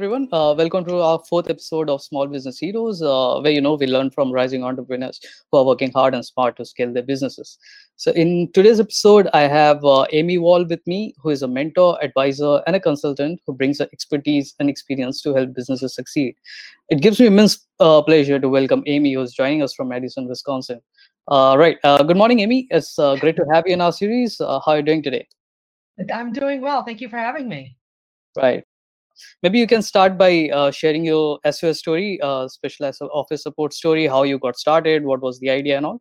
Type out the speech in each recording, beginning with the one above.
everyone. Uh, welcome to our fourth episode of Small Business Heroes, uh, where you know we learn from rising entrepreneurs who are working hard and smart to scale their businesses. So, in today's episode, I have uh, Amy Wall with me, who is a mentor, advisor, and a consultant who brings her expertise and experience to help businesses succeed. It gives me immense uh, pleasure to welcome Amy, who is joining us from Madison, Wisconsin. Uh, right. Uh, good morning, Amy. It's great to have you in our series. how are you doing today? I'm doing well. Thank you for having me. Right. Maybe you can start by uh, sharing your SOS story, uh, specialized office support story, how you got started, what was the idea and all.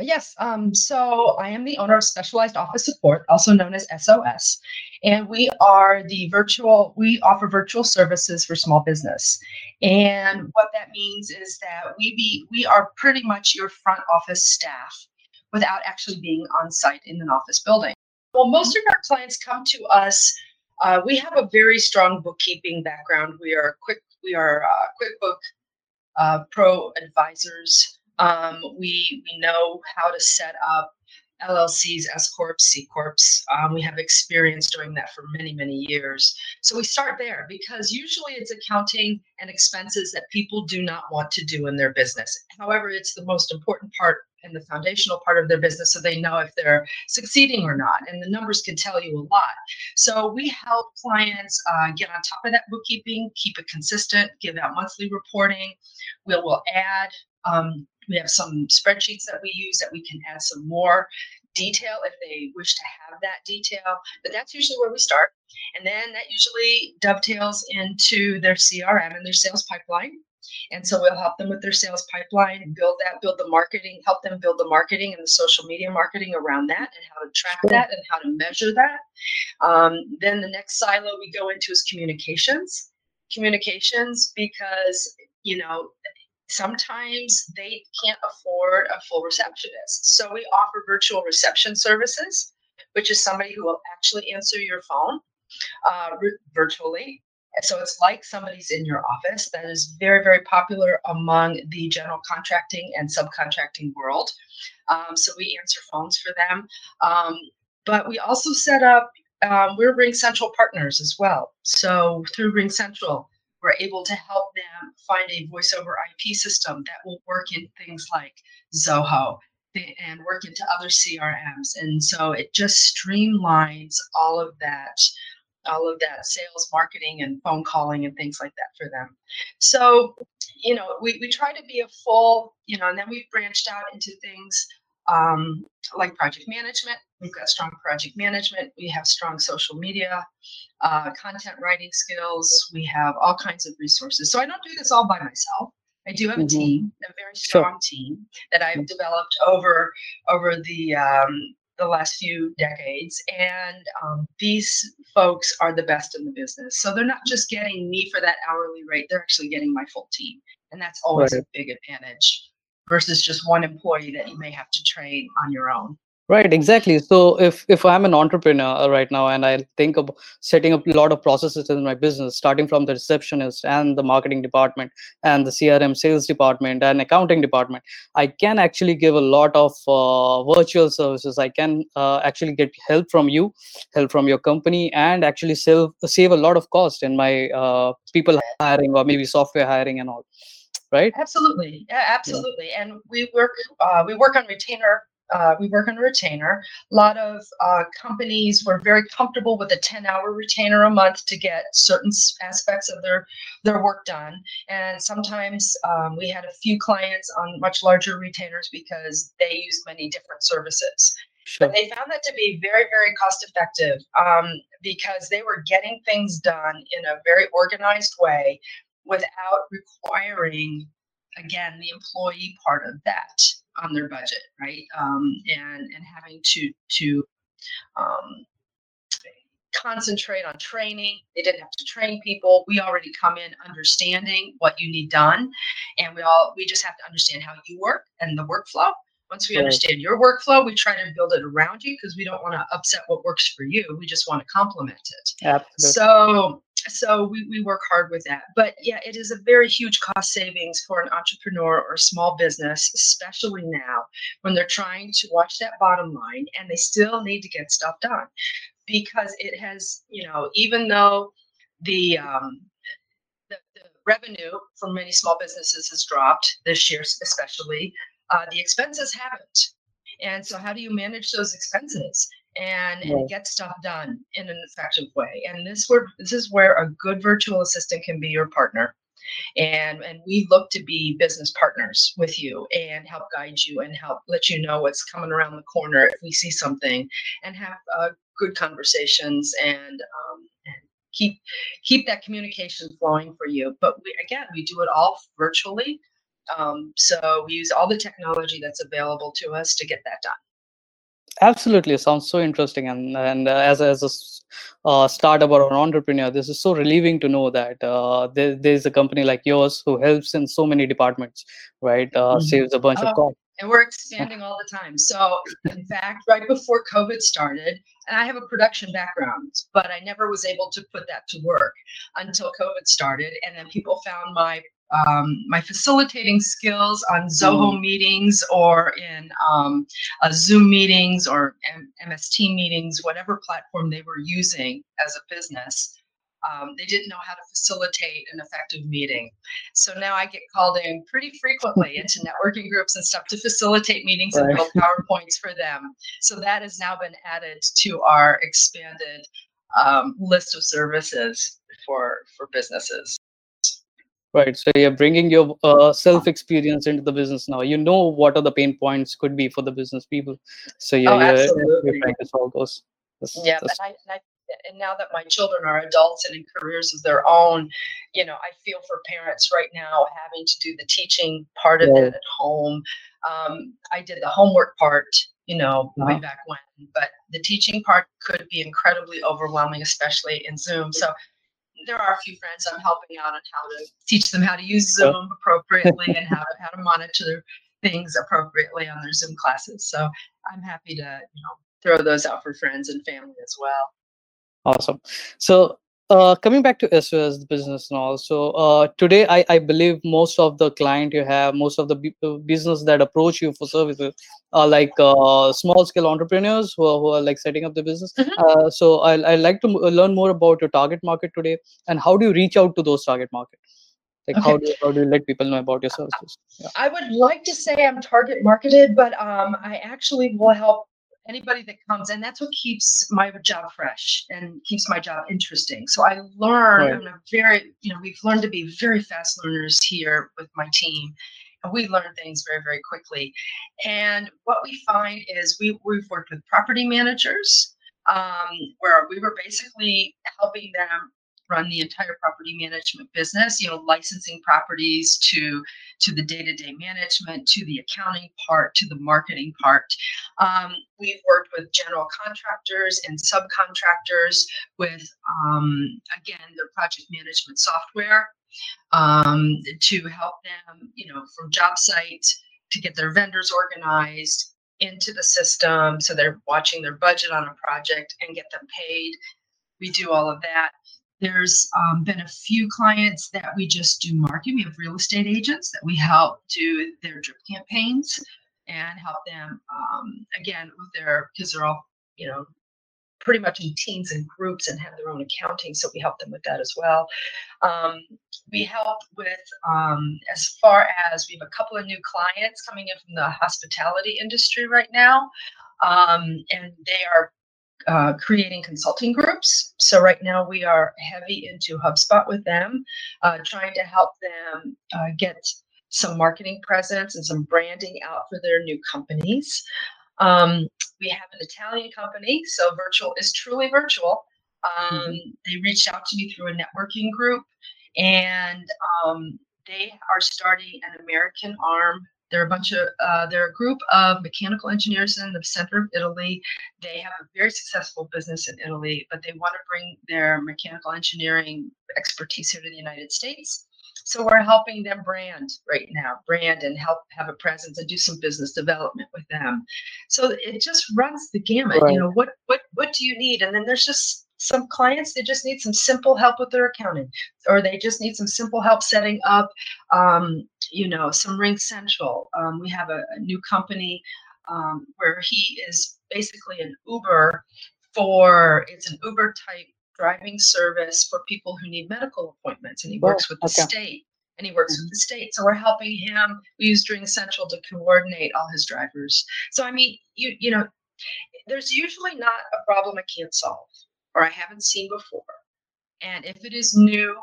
Yes, um, so I am the owner of Specialized Office Support, also known as SOS, and we are the virtual, we offer virtual services for small business. And what that means is that we be we are pretty much your front office staff without actually being on site in an office building. Well, most of our clients come to us uh, we have a very strong bookkeeping background. We are quick. We are uh, QuickBook uh, Pro advisors. Um, we we know how to set up LLCs, S corps, C corps. Um, we have experience doing that for many many years. So we start there because usually it's accounting and expenses that people do not want to do in their business. However, it's the most important part and the foundational part of their business so they know if they're succeeding or not. And the numbers can tell you a lot. So we help clients uh, get on top of that bookkeeping, keep it consistent, give out monthly reporting. We'll, we'll add, um, we have some spreadsheets that we use that we can add some more detail if they wish to have that detail. But that's usually where we start. And then that usually dovetails into their CRM and their sales pipeline. And so we'll help them with their sales pipeline, build that, build the marketing, help them build the marketing and the social media marketing around that and how to track that and how to measure that. Um, then the next silo we go into is communications. Communications, because, you know, sometimes they can't afford a full receptionist. So we offer virtual reception services, which is somebody who will actually answer your phone uh, virtually so it's like somebody's in your office. That is very, very popular among the general contracting and subcontracting world. Um, so we answer phones for them. Um, but we also set up, um, we're RingCentral partners as well. So through RingCentral, we're able to help them find a voice over IP system that will work in things like Zoho and work into other CRMs. And so it just streamlines all of that all of that sales marketing and phone calling and things like that for them. So you know we, we try to be a full you know and then we've branched out into things um, like project management. We've got strong project management. We have strong social media uh, content writing skills. We have all kinds of resources. So i don't do this all by myself. I do have mm-hmm. a team, a very strong sure. team that I've developed over over the um, the last few decades. And um, these folks are the best in the business. So they're not just getting me for that hourly rate, they're actually getting my full team. And that's always right. a big advantage versus just one employee that you may have to train on your own. Right, exactly. So if if I'm an entrepreneur right now and I think of setting up a lot of processes in my business, starting from the receptionist and the marketing department and the CRM sales department and accounting department, I can actually give a lot of uh, virtual services. I can uh, actually get help from you, help from your company, and actually save save a lot of cost in my uh, people hiring or maybe software hiring and all. Right. Absolutely, yeah, absolutely. Yeah. And we work uh, we work on retainer uh, we work on a retainer. A lot of uh, companies were very comfortable with a 10 hour retainer a month to get certain aspects of their, their work done. And sometimes um, we had a few clients on much larger retainers because they use many different services. Sure. But they found that to be very, very cost effective um, because they were getting things done in a very organized way without requiring, again, the employee part of that on their budget, right? Um, and and having to to um, concentrate on training. They didn't have to train people. We already come in understanding what you need done, and we all we just have to understand how you work and the workflow. Once we understand your workflow, we try to build it around you because we don't want to upset what works for you. We just want to complement it. Absolutely. So so we, we work hard with that but yeah it is a very huge cost savings for an entrepreneur or small business especially now when they're trying to watch that bottom line and they still need to get stuff done because it has you know even though the, um, the, the revenue for many small businesses has dropped this year, especially. Uh, the expenses haven't. And so, how do you manage those expenses and, and get stuff done in an effective way? And this where this is where a good virtual assistant can be your partner. And and we look to be business partners with you and help guide you and help let you know what's coming around the corner if we see something, and have uh, good conversations and um, and keep keep that communication flowing for you. But we again we do it all virtually. Um, so we use all the technology that's available to us to get that done. Absolutely, it sounds so interesting, and and uh, as as a uh, startup or an entrepreneur, this is so relieving to know that uh, there, there's a company like yours who helps in so many departments, right? Uh, mm-hmm. Saves a bunch of oh, costs. And we're expanding all the time. So, in fact, right before COVID started, and I have a production background, but I never was able to put that to work until COVID started, and then people found my um, my facilitating skills on Zoho mm. meetings or in um, uh, Zoom meetings or M- MST meetings, whatever platform they were using as a business. Um, they didn't know how to facilitate an effective meeting. So now I get called in pretty frequently into networking groups and stuff to facilitate meetings right. and build PowerPoints for them. So that has now been added to our expanded um, list of services for, for businesses. Right. So you're bringing your uh, self experience into the business now. You know what are the pain points could be for the business people. So you're, oh, you're, you're trying to solve those. That's, yeah, that's... And, I, and, I, and now that my children are adults and in careers of their own, you know, I feel for parents right now having to do the teaching part of yeah. it at home. Um, I did the homework part, you know, uh-huh. way back when, but the teaching part could be incredibly overwhelming, especially in Zoom. So there are a few friends I'm helping out on how to teach them how to use Zoom appropriately and how to how to monitor things appropriately on their Zoom classes. So I'm happy to you know throw those out for friends and family as well. Awesome. So uh, coming back to SOS the business and all, so uh, today I, I believe most of the client you have, most of the b- uh, business that approach you for services are like uh, small scale entrepreneurs who are, who are like setting up the business. Mm-hmm. Uh, so I I like to learn more about your target market today and how do you reach out to those target market? Like okay. how do you, how do you let people know about your services? Yeah. I would like to say I'm target marketed, but um, I actually will help anybody that comes and that's what keeps my job fresh and keeps my job interesting so i learn right. i'm a very you know we've learned to be very fast learners here with my team and we learn things very very quickly and what we find is we, we've worked with property managers um, where we were basically helping them run the entire property management business you know licensing properties to to the day-to-day management to the accounting part to the marketing part. Um, we've worked with general contractors and subcontractors with um, again their project management software um, to help them you know from job site to get their vendors organized into the system so they're watching their budget on a project and get them paid. We do all of that there's um, been a few clients that we just do marketing. We have real estate agents that we help do their drip campaigns and help them um, again with their because they're all you know pretty much in teams and groups and have their own accounting. So we help them with that as well. Um, we help with um, as far as we have a couple of new clients coming in from the hospitality industry right now. Um, and they are uh, creating consulting groups. So right now we are heavy into HubSpot with them, uh, trying to help them uh, get some marketing presence and some branding out for their new companies. Um, we have an Italian company, so virtual is truly virtual. Um, mm-hmm. They reached out to me through a networking group, and um, they are starting an American arm they're a bunch of uh, they're a group of mechanical engineers in the center of Italy. They have a very successful business in Italy, but they want to bring their mechanical engineering expertise here to the United States. So we're helping them brand right now, brand and help have a presence and do some business development with them. So it just runs the gamut. Right. You know, what what what do you need? And then there's just some clients they just need some simple help with their accounting or they just need some simple help setting up um, you know some RingCentral um, we have a, a new company um, where he is basically an uber for it's an uber type driving service for people who need medical appointments, and he Oh, works with the okay. state. And he works with the state, so we're helping him. We use RingCentral to coordinate all his drivers. So I mean, you you know, there's usually not a problem I can't solve or I haven't seen before. And if it is new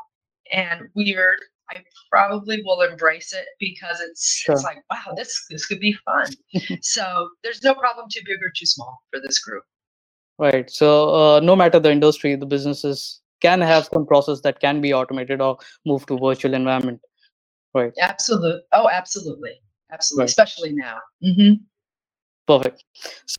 and weird, I probably will embrace it because it's Sure. it's like, wow, this this could be fun. so there's no problem too big or too small for this group. Right. So uh, no matter the industry, the businesses can have some process that can be automated or move to virtual environment. Right. Absolutely. Oh, absolutely. Absolutely. Right. Especially now. hmm Perfect.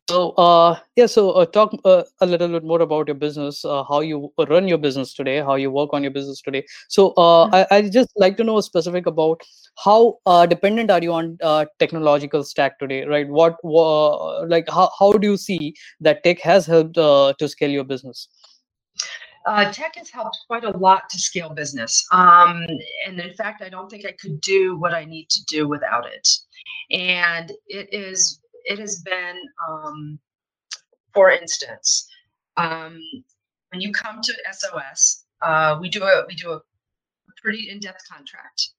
So, uh, yeah, so uh, talk uh, a little bit more about your business, uh, how you run your business today, how you work on your business today. So, uh, Mhm. I, I just like to know specific about how uh, dependent are you on uh, technological stack today, right? What, wha- like, how, how do you see that tech has helped uh, to scale your business? Uh, tech has helped quite a lot to scale business. Um, and in fact, I don't think I could do what I need to do without it. And it is, it has been, um, for instance, um, when you come to SOS, uh, we do a we do a pretty in-depth contract.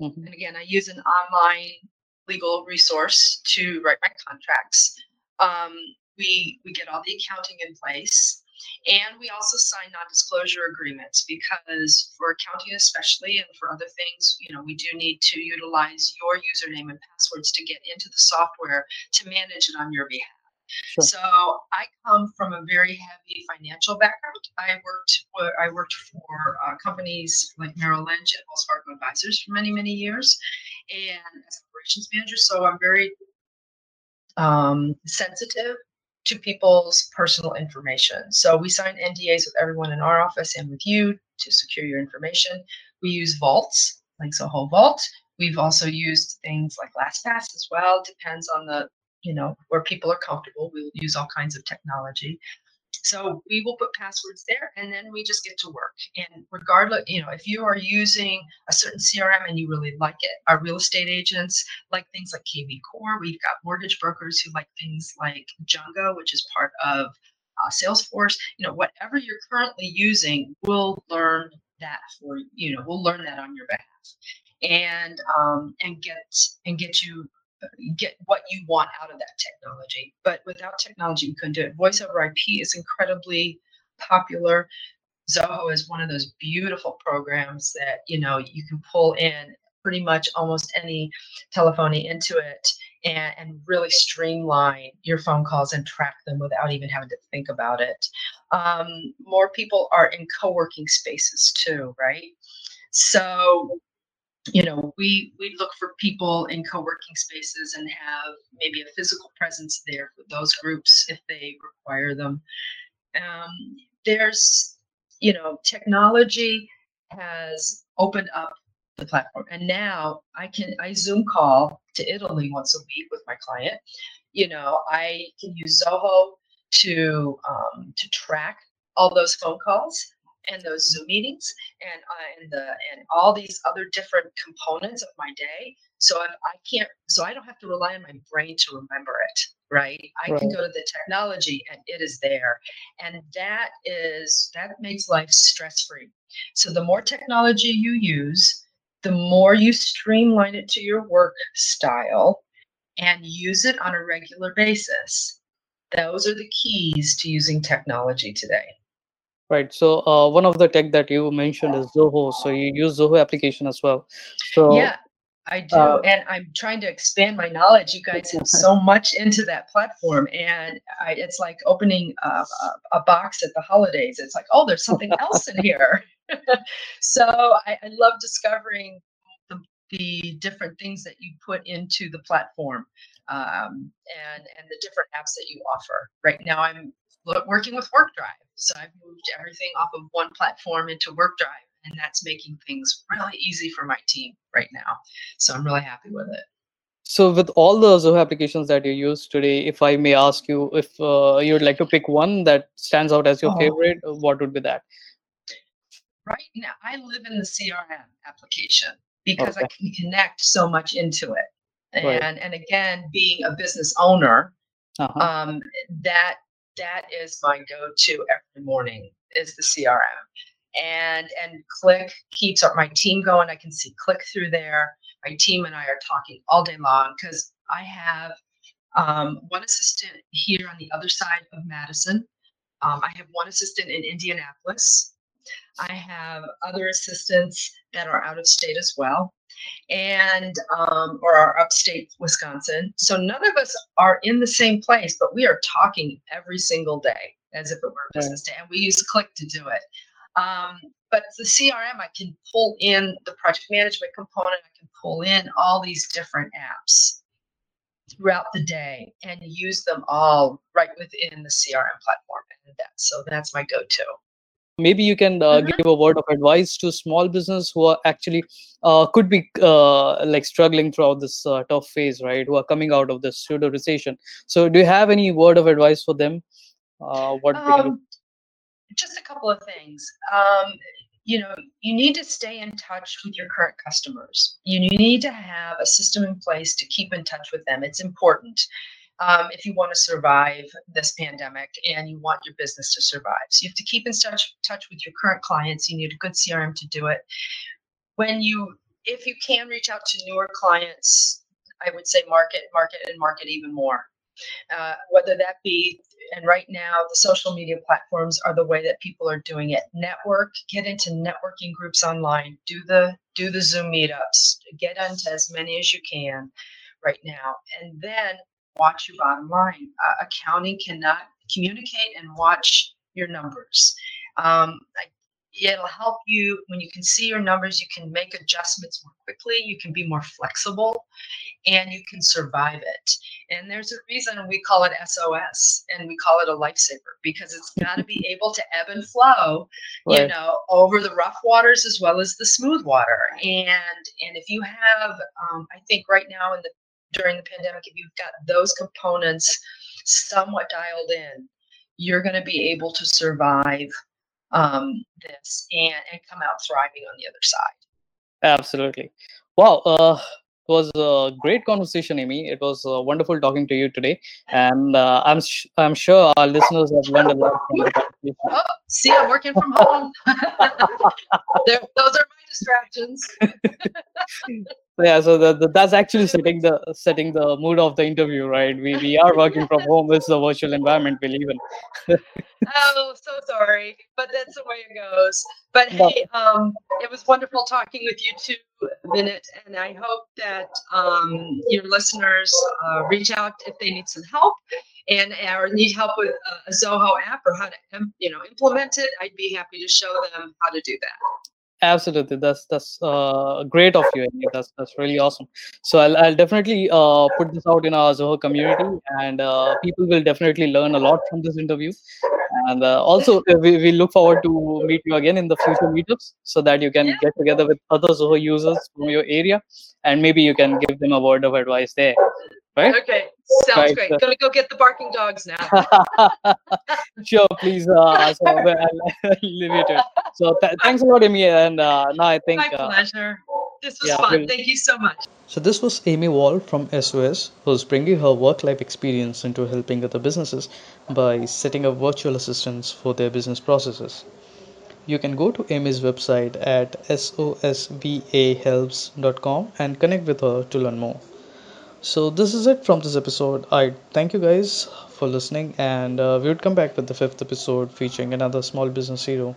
Mhm. And again, I use an online legal resource to write my contracts. Um, we we get all the accounting in place, and we also sign non-disclosure agreements because for accounting especially, and for other things, you know, we do need to utilize your username and passwords to get into the software to manage it on your behalf. Sure. So I come from a very heavy financial background. I worked for, I worked for uh, companies like Merrill Lynch and Wells Fargo Advisors for many many years, and as operations manager, so I'm very um, sensitive to people's personal information. So we sign NDAs with everyone in our office and with you to secure your information. We use vaults like Zoho Vault. We've also used things like LastPass as well. Depends on the you know where people are comfortable. We'll use all kinds of technology. So we will put passwords there and then we just get to work. And regardless, you know, if you are using a certain CRM and you really like it, our real estate agents like things like KV Core. We've got mortgage brokers who like things like Jungo, which is part of uh, Salesforce. You know, whatever you're currently using, we'll learn that for you know, we'll learn that on your behalf, and um, and get and get you get what you want out of that technology. But without technology, you couldn't do it. Voice over IP is incredibly popular. Zoho is one of those beautiful programs that you know you can pull in pretty much almost any telephony into it and, and really streamline your phone calls and track them without even having to think about it. Um, more people are in co-working spaces too, right? So you know we we look for people in co-working spaces and have maybe a physical presence there for those groups if they require them. Um, there's you know technology has opened up the platform. And now i can i zoom call to italy once a week with my client. You know i can use zoho to um, to track all those phone calls and those Zoom meetings and uh, and the and all these other different components of my day. So if I can't, so I don't have to rely on my brain to remember it, right? I can go to the technology and it is there, and that is that makes life stress free. So the more technology you use, the more you streamline it to your work style, and use it on a regular basis. Those are the keys to using technology today. Right. So, uh, one of the tech that you mentioned is Zoho. So you use Zoho application as well. So, Yeah, I do. uh, and I'm trying to expand my knowledge. You guys have so much into that platform. And I, it's like opening a, a, box at the holidays. It's like, oh, there's something else in here. so I, I love discovering the, the different things that you put into the platform um, and, and the different apps that you offer. Right now, I'm working with WorkDrive. So I've moved everything off of one platform into WorkDrive, and that's making things really easy for my team right now. So I'm really happy with it. so with all the Zoho applications that you use today, if I may ask you if uh, you'd like to pick one that stands out as your Oh. favorite, uh, what would be that? Right now, I live in the CRM application because I can connect so much into it. Right. And and again, being a business owner, Uh-huh. um, that that is my go-to every morning is the CRM. And and Cliq keeps my team going. I can see Cliq through there. My team and I are talking all day long because I have um, one assistant here on the other side of Madison. Um, I have one assistant in Indianapolis. I have other assistants that are out of state as well, and um, or are upstate Wisconsin. So none of us are in the same place, but we are talking every single day as if it were a business day, and we use Cliq to do it. Um, but the CRM, I can pull in the project management component. I can pull in all these different apps throughout the day and use them all right within the CRM platform. And that, so that's my go-to. Maybe you can uh, mm-hmm. give a word of advice to small business who are actually uh, could be uh, like struggling throughout this uh, tough phase, right? Who are coming out of this pseudo recession. So, do you have any word of advice for them? Uh, what um, just a couple of things. Um, you know, you need to stay in touch with your current customers. You need to have a system in place to keep in touch with them. It's important um, if you want to survive this pandemic and you want your business to survive. So you have to keep in touch, touch with your current clients. You need a good CRM to do it. When you, if you can reach out to newer clients, I would say market, market, and market even more. Uh, whether that be and right now the social media platforms are the way that people are doing it network get into networking groups online do the do the zoom meetups get into as many as you can right now and then watch your bottom line uh, accounting cannot communicate and watch your numbers. Um, it'll help you when you can see your numbers you can make adjustments more quickly you can be more flexible and you can survive it. And there's a reason we call it sos and we call it a lifesaver because it's got to be able to ebb and flow right. you know over the rough waters as well as the smooth water. And and if you have um, i think right now in the during the pandemic if you've got those components somewhat dialed in you're going to be able to survive um, this and, and come out thriving on the other side. Absolutely. Wow. Uh, it was a great conversation, Amy. It was uh, wonderful talking to you today, and uh, I'm sh- I'm sure our listeners have learned a lot. Oh, see, I'm working from home. those are my distractions. yeah so the, the, that's actually setting the setting the mood of the interview right? We we are working from home. It's the virtual environment we live in. Oh so sorry but that's the way it goes. But hey um it was wonderful talking with you too minute and i hope that um your listeners uh, reach out if they need some help and or need help with a zoho app or how to you know implement it. I'd be happy to show them how to do that absolutely that's that's uh, great of you that's that's really awesome so i'll, I'll definitely uh, put this out in our zoho community and uh, people will definitely learn a lot from this interview and uh, also we, we look forward to meet you again in the future meetups so that you can get together with other zoho users from your area and maybe you can give them a word of advice there right? Okay, sounds right. great. Gonna go get the barking dogs now. sure, please. Uh, so I'll, I'll leave it. So th- thanks a lot, Amy. And uh, now I think. My uh, pleasure. This was yeah, fun. We'll... Thank you so much. So this was Amy Wall from SOS, who's bringing her work-life experience into helping other businesses by setting up virtual assistants for their business processes. You can go to Amy's website at sosvahelps.com and connect with her to learn more so this is it from this episode i thank you guys for listening and uh, we would come back with the fifth episode featuring another small business hero